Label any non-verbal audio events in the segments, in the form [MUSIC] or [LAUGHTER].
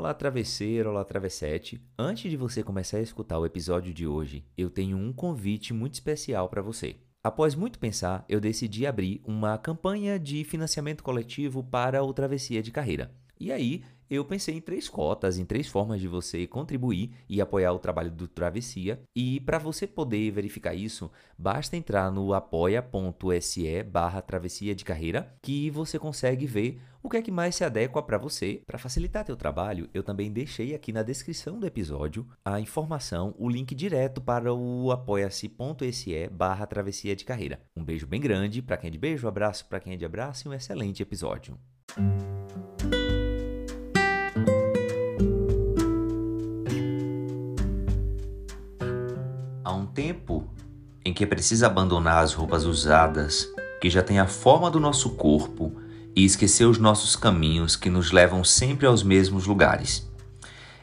Olá, travesseiro, olá, travessete. Antes de você começar a escutar o episódio de hoje, eu tenho um convite muito especial para você. Após muito pensar, eu decidi abrir uma campanha de financiamento coletivo para o Travessia de Carreira. E aí, eu pensei em três cotas, em três formas de você contribuir e apoiar o trabalho do Travessia. E para você poder verificar isso, basta entrar no apoia.se barra travessia de carreira que você consegue ver o que é que mais se adequa para você. Para facilitar teu trabalho, eu também deixei aqui na descrição do episódio a informação, o link direto para o apoia-se.se barra travessia de carreira. Um beijo bem grande para quem é de beijo, abraço para quem é de abraço e um excelente episódio. Tempo em que é precisa abandonar as roupas usadas que já têm a forma do nosso corpo e esquecer os nossos caminhos que nos levam sempre aos mesmos lugares.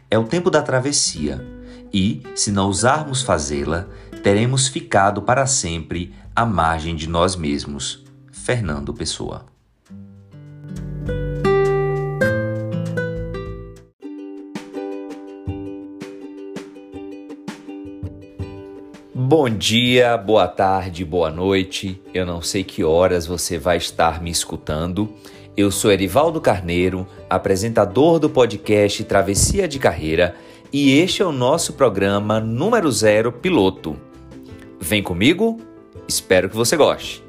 É o tempo da travessia e, se não ousarmos fazê-la, teremos ficado para sempre à margem de nós mesmos. Fernando Pessoa. Bom dia, boa tarde, boa noite. Eu não sei que horas você vai estar me escutando. Eu sou Erivaldo Carneiro, apresentador do podcast Travessia de Carreira, e este é o nosso programa número zero piloto. Vem comigo? Espero que você goste.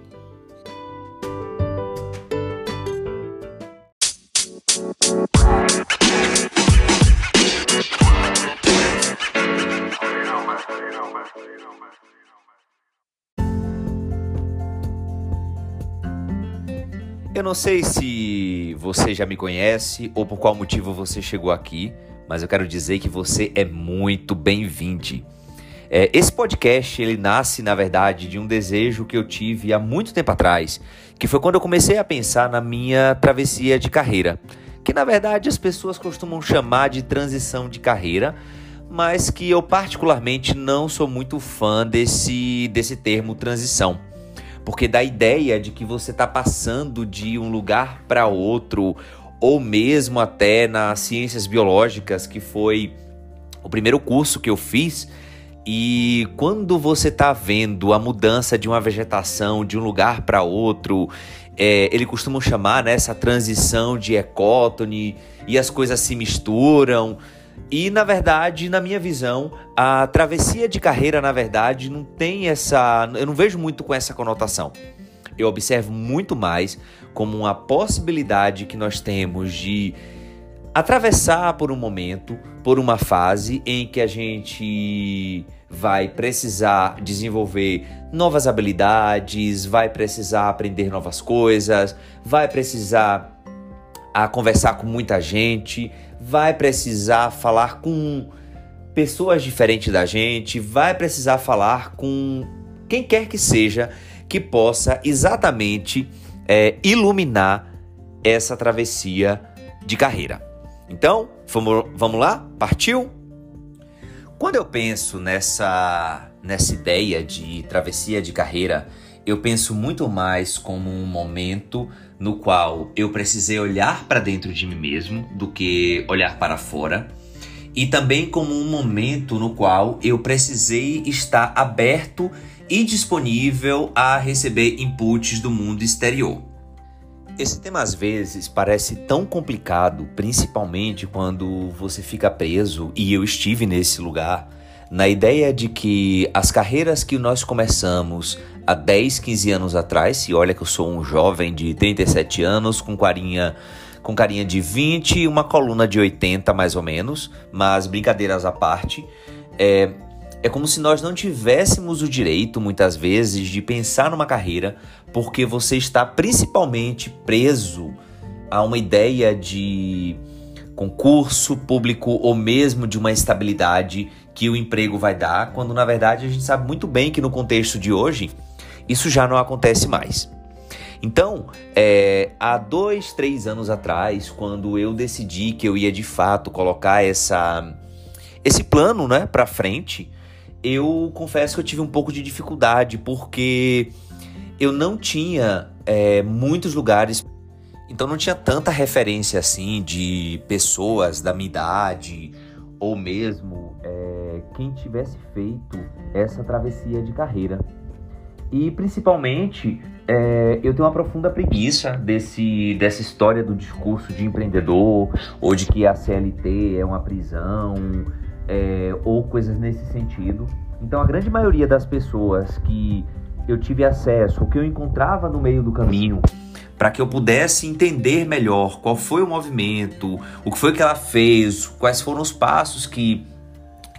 Não sei se você já me conhece ou por qual motivo você chegou aqui, mas eu quero dizer que você é muito bem-vindo. É, esse podcast ele nasce, na verdade, de um desejo que eu tive há muito tempo atrás, que foi quando eu comecei a pensar na minha travessia de carreira, que na verdade as pessoas costumam chamar de transição de carreira, mas que eu particularmente não sou muito fã desse, desse termo transição porque dá a ideia de que você está passando de um lugar para outro, ou mesmo até nas ciências biológicas, que foi o primeiro curso que eu fiz. E quando você está vendo a mudança de uma vegetação de um lugar para outro, é, ele costuma chamar né, essa transição de ecótone e as coisas se misturam. E na verdade, na minha visão, a travessia de carreira, na verdade, não tem essa. Eu não vejo muito com essa conotação. Eu observo muito mais como uma possibilidade que nós temos de atravessar por um momento, por uma fase em que a gente vai precisar desenvolver novas habilidades, vai precisar aprender novas coisas, vai precisar a conversar com muita gente, vai precisar falar com pessoas diferentes da gente, vai precisar falar com quem quer que seja que possa exatamente é, iluminar essa travessia de carreira. Então, vamos, vamos lá? Partiu? Quando eu penso nessa, nessa ideia de travessia de carreira, eu penso muito mais como um momento no qual eu precisei olhar para dentro de mim mesmo do que olhar para fora, e também como um momento no qual eu precisei estar aberto e disponível a receber inputs do mundo exterior. Esse tema às vezes parece tão complicado, principalmente quando você fica preso, e eu estive nesse lugar, na ideia de que as carreiras que nós começamos há 10, 15 anos atrás, e olha que eu sou um jovem de 37 anos, com carinha, com carinha de 20 e uma coluna de 80 mais ou menos, mas brincadeiras à parte, é, é como se nós não tivéssemos o direito, muitas vezes, de pensar numa carreira, porque você está principalmente preso a uma ideia de concurso público ou mesmo de uma estabilidade que o emprego vai dar, quando na verdade a gente sabe muito bem que no contexto de hoje isso já não acontece mais. Então, é, há dois, três anos atrás, quando eu decidi que eu ia de fato colocar essa, esse plano né, para frente, eu confesso que eu tive um pouco de dificuldade, porque eu não tinha é, muitos lugares Então não tinha tanta referência assim de pessoas da minha idade ou mesmo é, quem tivesse feito essa travessia de carreira. E principalmente é, eu tenho uma profunda preguiça desse, dessa história do discurso de empreendedor ou de que a CLT é uma prisão é, ou coisas nesse sentido. Então a grande maioria das pessoas que eu tive acesso, ou que eu encontrava no meio do caminho, para que eu pudesse entender melhor qual foi o movimento, o que foi que ela fez, quais foram os passos que,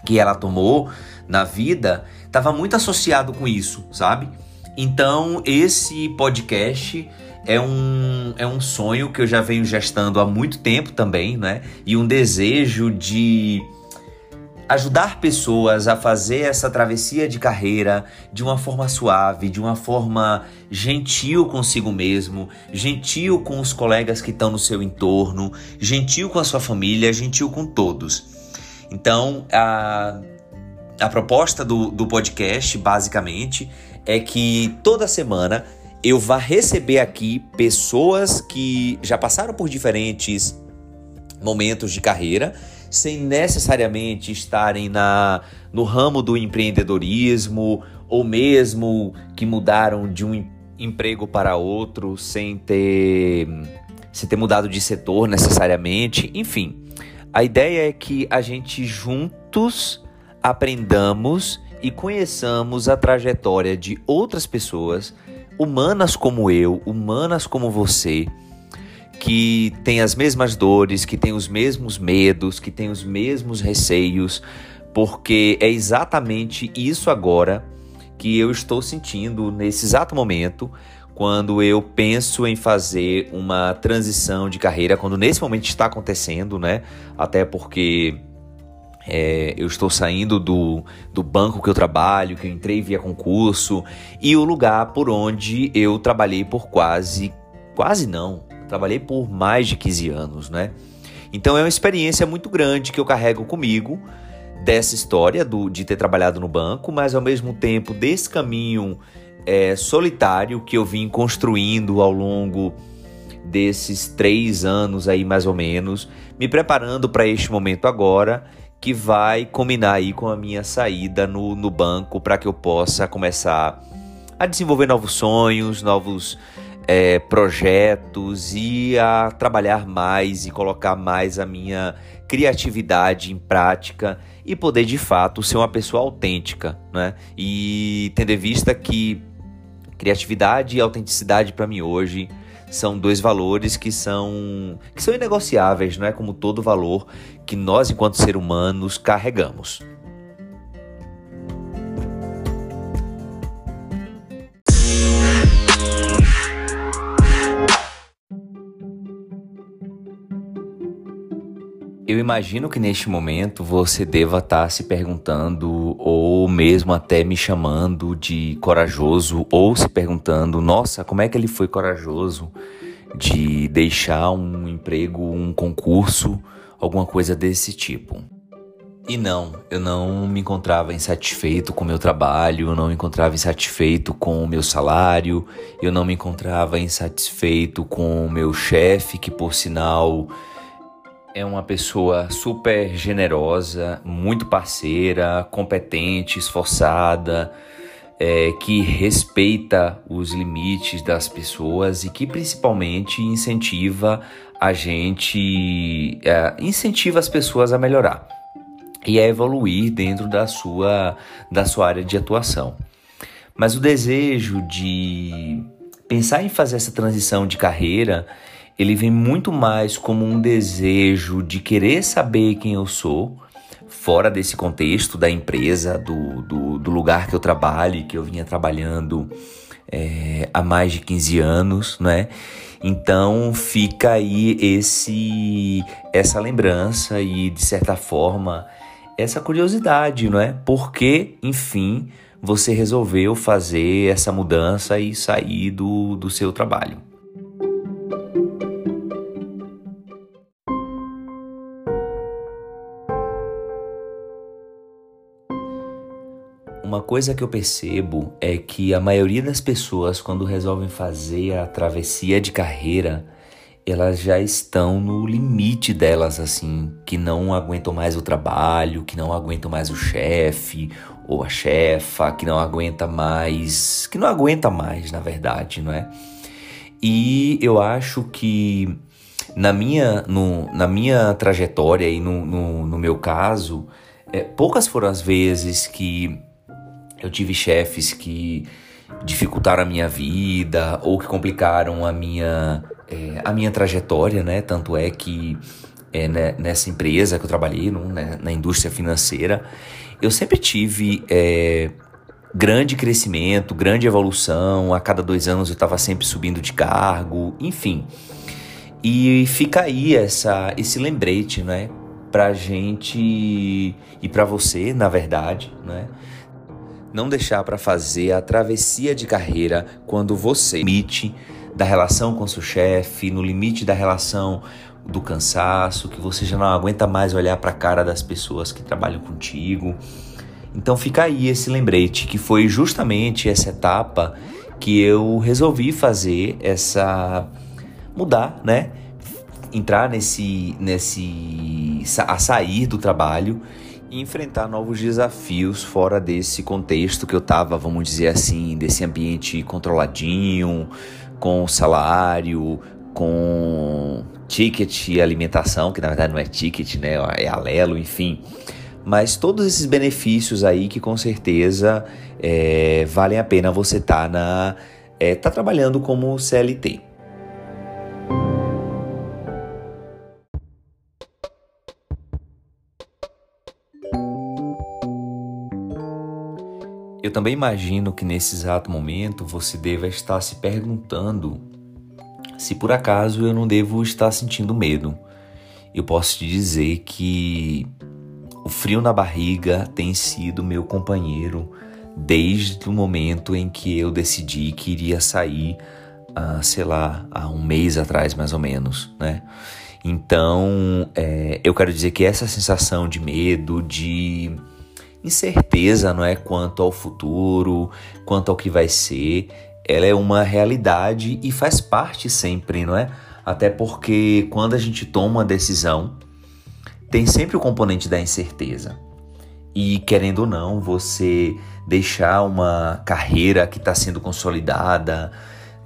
que ela tomou na vida, estava muito associado com isso, sabe? Então, esse podcast é um, é um sonho que eu já venho gestando há muito tempo também, né? E um desejo de ajudar pessoas a fazer essa travessia de carreira de uma forma suave, de uma forma gentil consigo mesmo, gentil com os colegas que estão no seu entorno, gentil com a sua família, gentil com todos. Então, a, a proposta do, do podcast, basicamente, é que toda semana eu vá receber aqui pessoas que já passaram por diferentes momentos de carreira sem necessariamente estarem na, no ramo do empreendedorismo ou mesmo que mudaram de um emprego para outro sem ter, sem ter mudado de setor necessariamente. Enfim, a ideia é que a gente juntos aprendamos e conheçamos a trajetória de outras pessoas, humanas como eu, humanas como você que tem as mesmas dores, que tem os mesmos medos, que tem os mesmos receios, porque é exatamente isso agora que eu estou sentindo nesse exato momento quando eu penso em fazer uma transição de carreira, quando nesse momento está acontecendo, né? Até porque é, eu estou saindo do, do banco que eu trabalho, que eu entrei via concurso, e o lugar por onde eu trabalhei por quase, quase não, Trabalhei por mais de 15 anos, né? Então é uma experiência muito grande que eu carrego comigo dessa história do, de ter trabalhado no banco, mas ao mesmo tempo desse caminho é, solitário que eu vim construindo ao longo desses três anos aí mais ou menos, me preparando para este momento agora que vai combinar aí com a minha saída no, no banco para que eu possa começar a desenvolver novos sonhos, novos é, projetos e a trabalhar mais e colocar mais a minha criatividade em prática e poder de fato ser uma pessoa autêntica, né? E tendo em vista que criatividade e autenticidade para mim hoje são dois valores que são que são inegociáveis, não é como todo valor que nós enquanto seres humanos carregamos. Eu imagino que neste momento você deva estar se perguntando, ou mesmo até me chamando de corajoso, ou se perguntando: nossa, como é que ele foi corajoso de deixar um emprego, um concurso, alguma coisa desse tipo. E não, eu não me encontrava insatisfeito com o meu trabalho, eu não me encontrava insatisfeito com o meu salário, eu não me encontrava insatisfeito com o meu chefe, que por sinal é uma pessoa super generosa, muito parceira, competente, esforçada, é, que respeita os limites das pessoas e que principalmente incentiva a gente, é, incentiva as pessoas a melhorar e a evoluir dentro da sua, da sua área de atuação. Mas o desejo de pensar em fazer essa transição de carreira ele vem muito mais como um desejo de querer saber quem eu sou, fora desse contexto da empresa, do, do, do lugar que eu trabalho, que eu vinha trabalhando é, há mais de 15 anos, né? Então fica aí esse essa lembrança e de certa forma essa curiosidade, não é? Porque, enfim, você resolveu fazer essa mudança e sair do, do seu trabalho. Uma coisa que eu percebo é que a maioria das pessoas, quando resolvem fazer a travessia de carreira, elas já estão no limite delas, assim, que não aguentam mais o trabalho, que não aguentam mais o chefe ou a chefa, que não aguenta mais, que não aguenta mais, na verdade, não é? E eu acho que na minha, no, na minha trajetória e no, no, no meu caso, é, poucas foram as vezes que eu tive chefes que dificultaram a minha vida ou que complicaram a minha, é, a minha trajetória, né? Tanto é que é, né, nessa empresa que eu trabalhei, no, né, na indústria financeira, eu sempre tive é, grande crescimento, grande evolução. A cada dois anos eu estava sempre subindo de cargo, enfim. E fica aí essa, esse lembrete, né? Pra gente e para você, na verdade, né? Não deixar para fazer a travessia de carreira quando você limite da relação com seu chefe, no limite da relação do cansaço, que você já não aguenta mais olhar para a cara das pessoas que trabalham contigo. Então fica aí esse lembrete que foi justamente essa etapa que eu resolvi fazer essa mudar, né? Entrar nesse nesse a sair do trabalho e enfrentar novos desafios fora desse contexto que eu tava, vamos dizer assim, desse ambiente controladinho, com salário, com ticket e alimentação, que na verdade não é ticket, né? É alelo, enfim. Mas todos esses benefícios aí que com certeza é, valem a pena você estar tá na é, tá trabalhando como CLT. Eu também imagino que nesse exato momento você deva estar se perguntando se por acaso eu não devo estar sentindo medo. Eu posso te dizer que o frio na barriga tem sido meu companheiro desde o momento em que eu decidi que iria sair, ah, sei lá, há um mês atrás mais ou menos, né? Então, é, eu quero dizer que essa sensação de medo, de incerteza, não é, quanto ao futuro, quanto ao que vai ser, ela é uma realidade e faz parte sempre, não é? Até porque quando a gente toma uma decisão, tem sempre o componente da incerteza. E querendo ou não, você deixar uma carreira que está sendo consolidada,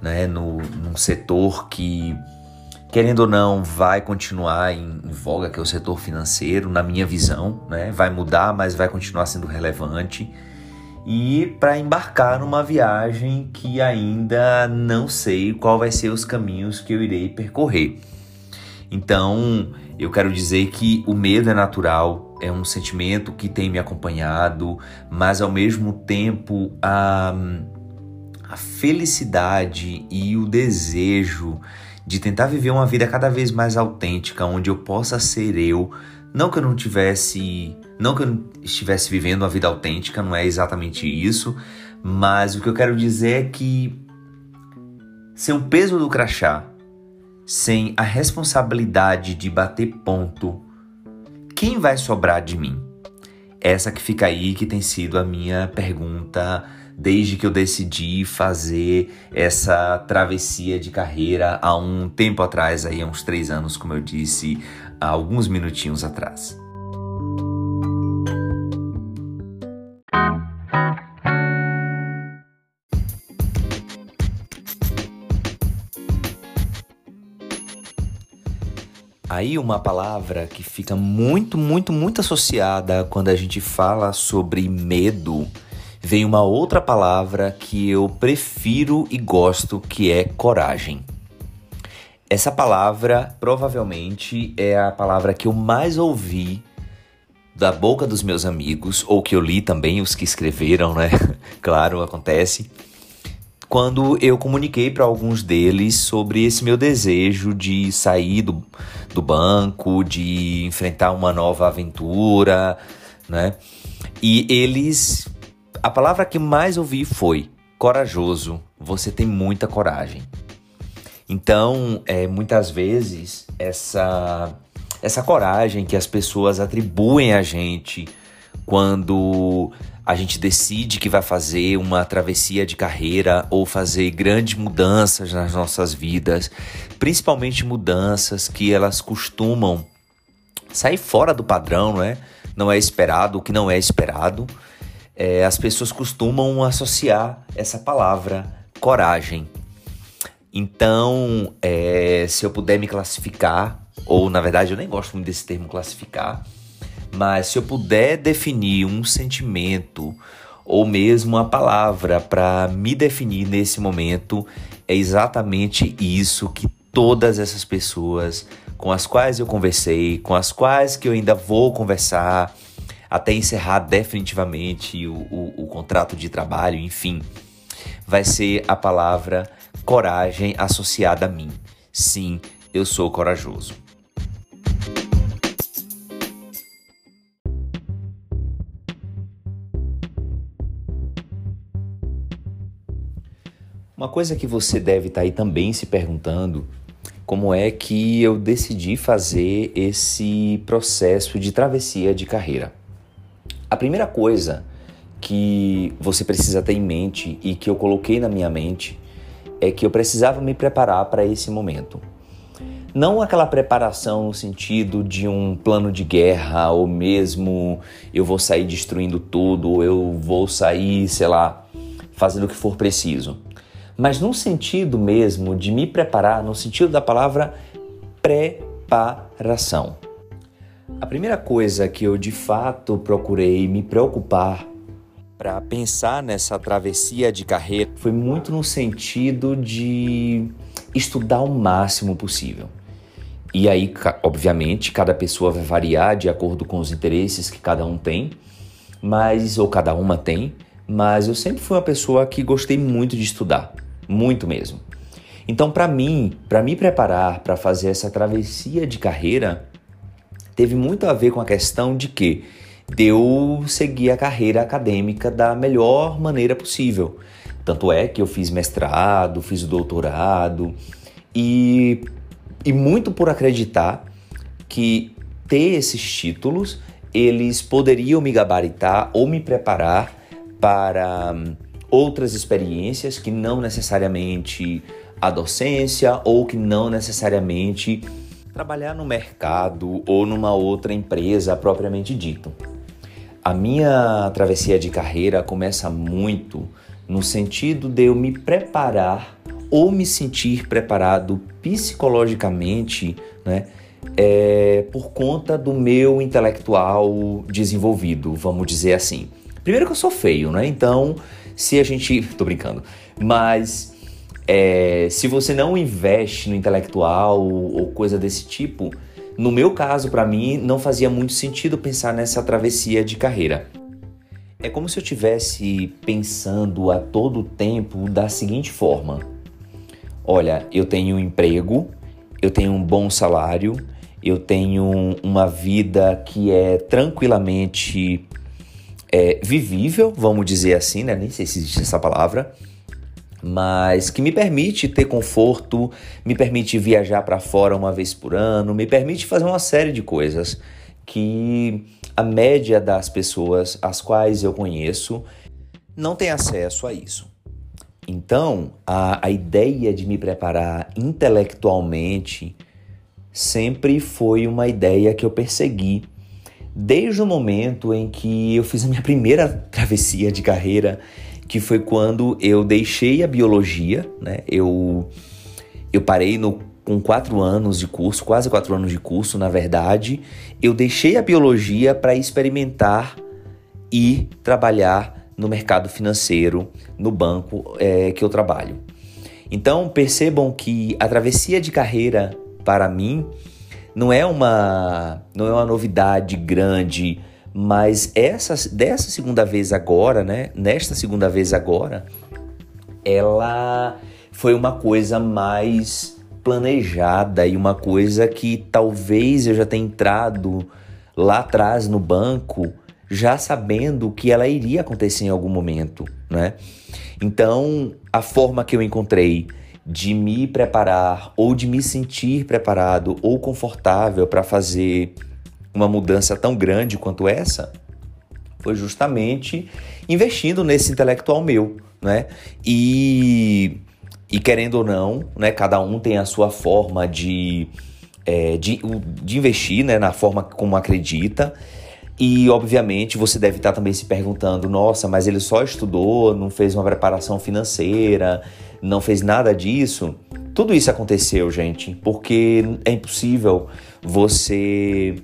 né, no, num setor que querendo ou não, vai continuar em, voga, que é o setor financeiro, na minha visão, né? Vai mudar, mas vai continuar sendo relevante. E para embarcar numa viagem que ainda não sei qual vai ser os caminhos que eu irei percorrer. Então, eu quero dizer que o medo é natural, é um sentimento que tem me acompanhado, mas ao mesmo tempo a, a felicidade e o desejo de tentar viver uma vida cada vez mais autêntica, onde eu possa ser eu. Não que eu não tivesse, não que eu estivesse vivendo uma vida autêntica, não é exatamente isso, mas o que eu quero dizer é que sem o peso do crachá, sem a responsabilidade de bater ponto, quem vai sobrar de mim? Essa que fica aí que tem sido a minha pergunta desde que eu decidi fazer essa travessia de carreira há um tempo atrás, aí há uns três anos, como eu disse, há alguns minutinhos atrás. Aí uma palavra que fica muito, muito, muito associada quando a gente fala sobre medo vem uma outra palavra que eu prefiro e gosto, que é coragem. Essa palavra provavelmente é a palavra que eu mais ouvi da boca dos meus amigos, ou que eu li também, os que escreveram, né? [LAUGHS] claro, acontece. Quando eu comuniquei para alguns deles sobre esse meu desejo de sair do, do banco, de enfrentar uma nova aventura, né? E eles a palavra que mais ouvi foi corajoso. Você tem muita coragem. Então, é, muitas vezes, essa, essa coragem que as pessoas atribuem a gente quando a gente decide que vai fazer uma travessia de carreira ou fazer grandes mudanças nas nossas vidas, principalmente mudanças que elas costumam sair fora do padrão, não é? Não é esperado, o que não é esperado. É, as pessoas costumam associar essa palavra coragem. Então, é, se eu puder me classificar, ou na verdade eu nem gosto muito desse termo classificar, mas se eu puder definir um sentimento ou mesmo uma palavra para me definir nesse momento, é exatamente isso que todas essas pessoas com as quais eu conversei, com as quais que eu ainda vou conversar, até encerrar definitivamente o, o, o contrato de trabalho, enfim, vai ser a palavra coragem associada a mim. Sim, eu sou corajoso. Uma coisa que você deve estar tá aí também se perguntando, como é que eu decidi fazer esse processo de travessia de carreira? A primeira coisa que você precisa ter em mente e que eu coloquei na minha mente é que eu precisava me preparar para esse momento. Não aquela preparação no sentido de um plano de guerra ou mesmo eu vou sair destruindo tudo, ou eu vou sair, sei lá, fazendo o que for preciso mas no sentido mesmo de me preparar, no sentido da palavra preparação. A primeira coisa que eu de fato procurei me preocupar para pensar nessa travessia de carreira foi muito no sentido de estudar o máximo possível. E aí, obviamente, cada pessoa vai variar de acordo com os interesses que cada um tem, mas ou cada uma tem, mas eu sempre fui uma pessoa que gostei muito de estudar muito mesmo. Então, para mim, para me preparar para fazer essa travessia de carreira, teve muito a ver com a questão de que de eu seguir a carreira acadêmica da melhor maneira possível. Tanto é que eu fiz mestrado, fiz doutorado e, e muito por acreditar que ter esses títulos eles poderiam me gabaritar ou me preparar para outras experiências que não necessariamente a docência ou que não necessariamente trabalhar no mercado ou numa outra empresa propriamente dito. A minha travessia de carreira começa muito no sentido de eu me preparar ou me sentir preparado psicologicamente, né? É, por conta do meu intelectual desenvolvido, vamos dizer assim. Primeiro que eu sou feio, né? Então se a gente. [LAUGHS] tô brincando. Mas é, se você não investe no intelectual ou coisa desse tipo, no meu caso, para mim, não fazia muito sentido pensar nessa travessia de carreira. É como se eu tivesse pensando a todo tempo da seguinte forma: olha, eu tenho um emprego, eu tenho um bom salário, eu tenho uma vida que é tranquilamente é, vivível, vamos dizer assim, né? Nem sei se existe essa palavra, mas que me permite ter conforto, me permite viajar para fora uma vez por ano, me permite fazer uma série de coisas que a média das pessoas às quais eu conheço não tem acesso a isso. Então, a, a ideia de me preparar intelectualmente sempre foi uma ideia que eu persegui desde o momento em que eu fiz a minha primeira [LAUGHS] travessia de carreira, que foi quando eu deixei a biologia, né? Eu, eu parei no, com quatro anos de curso, quase quatro anos de curso, na verdade. Eu deixei a biologia para experimentar e trabalhar no mercado financeiro, no banco é, que eu trabalho. Então percebam que a travessia de carreira para mim não é uma não é uma novidade grande, mas essa dessa segunda vez agora, né? Nesta segunda vez agora, ela foi uma coisa mais planejada e uma coisa que talvez eu já tenha entrado lá atrás no banco já sabendo que ela iria acontecer em algum momento, né? Então, a forma que eu encontrei de me preparar ou de me sentir preparado ou confortável para fazer uma mudança tão grande quanto essa foi justamente investindo nesse intelectual meu, né? E, e querendo ou não, né? Cada um tem a sua forma de, é, de, de investir, né? Na forma como acredita. E, obviamente, você deve estar também se perguntando: nossa, mas ele só estudou, não fez uma preparação financeira, não fez nada disso. Tudo isso aconteceu, gente, porque é impossível você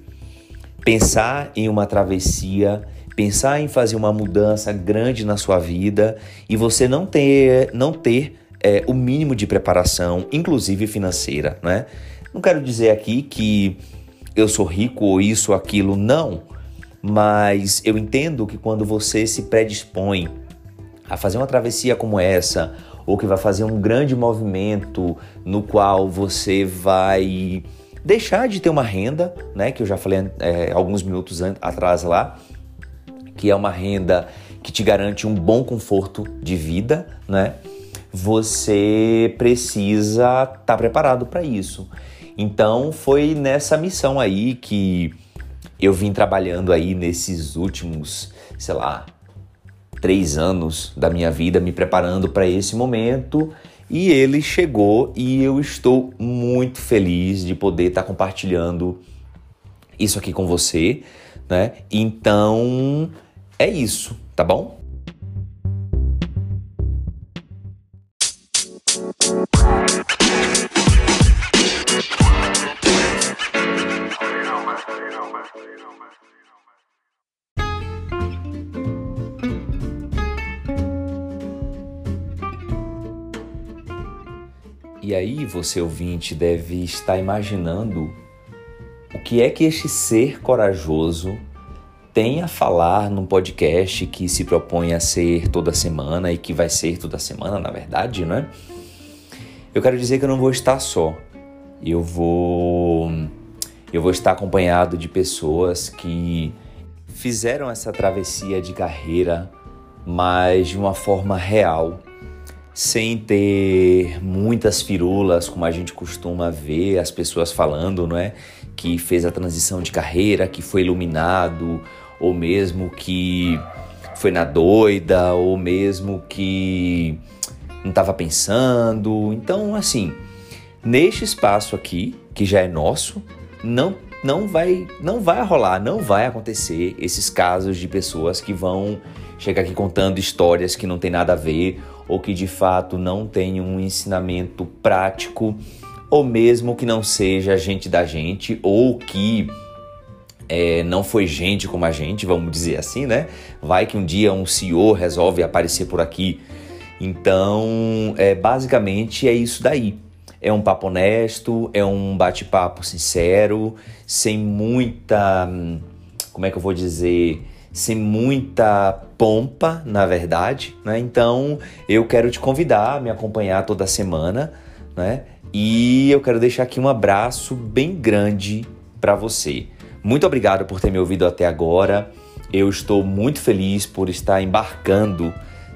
pensar em uma travessia, pensar em fazer uma mudança grande na sua vida e você não ter, não ter é, o mínimo de preparação, inclusive financeira, né? Não quero dizer aqui que eu sou rico ou isso ou aquilo, não. Mas eu entendo que quando você se predispõe a fazer uma travessia como essa, ou que vai fazer um grande movimento no qual você vai deixar de ter uma renda, né, que eu já falei é, alguns minutos atrás lá, que é uma renda que te garante um bom conforto de vida, né? Você precisa estar tá preparado para isso. Então foi nessa missão aí que eu vim trabalhando aí nesses últimos, sei lá, três anos da minha vida, me preparando para esse momento. E ele chegou e eu estou muito feliz de poder estar tá compartilhando isso aqui com você, né? Então é isso, tá bom? Você ouvinte deve estar imaginando o que é que este ser corajoso tem a falar num podcast que se propõe a ser toda semana e que vai ser toda semana, na verdade, não é? Eu quero dizer que eu não vou estar só. Eu vou eu vou estar acompanhado de pessoas que fizeram essa travessia de carreira, mas de uma forma real, sem ter muitas firulas, como a gente costuma ver as pessoas falando, não é? Que fez a transição de carreira, que foi iluminado, ou mesmo que foi na doida, ou mesmo que não estava pensando. Então, assim, neste espaço aqui, que já é nosso, não não vai não vai rolar, não vai acontecer esses casos de pessoas que vão chegar aqui contando histórias que não tem nada a ver ou que de fato não tem um ensinamento prático, ou mesmo que não seja gente da gente, ou que é, não foi gente como a gente, vamos dizer assim, né? Vai que um dia um CEO resolve aparecer por aqui. Então, é, basicamente é isso daí. É um papo honesto, é um bate-papo sincero, sem muita. Como é que eu vou dizer? sem muita pompa, na verdade, né? Então eu quero te convidar a me acompanhar toda semana, né? E eu quero deixar aqui um abraço bem grande para você. Muito obrigado por ter me ouvido até agora. Eu estou muito feliz por estar embarcando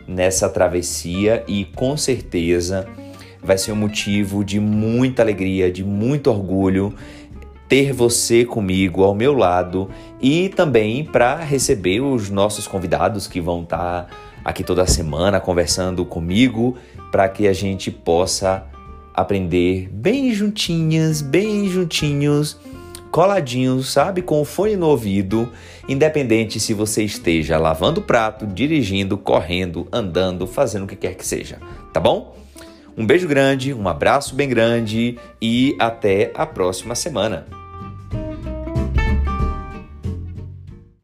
nessa travessia e com certeza vai ser um motivo de muita alegria, de muito orgulho ter você comigo ao meu lado e também para receber os nossos convidados que vão estar tá aqui toda semana conversando comigo para que a gente possa aprender bem juntinhas, bem juntinhos, coladinhos, sabe, com o fone no ouvido, independente se você esteja lavando prato, dirigindo, correndo, andando, fazendo o que quer que seja, tá bom? Um beijo grande, um abraço bem grande e até a próxima semana.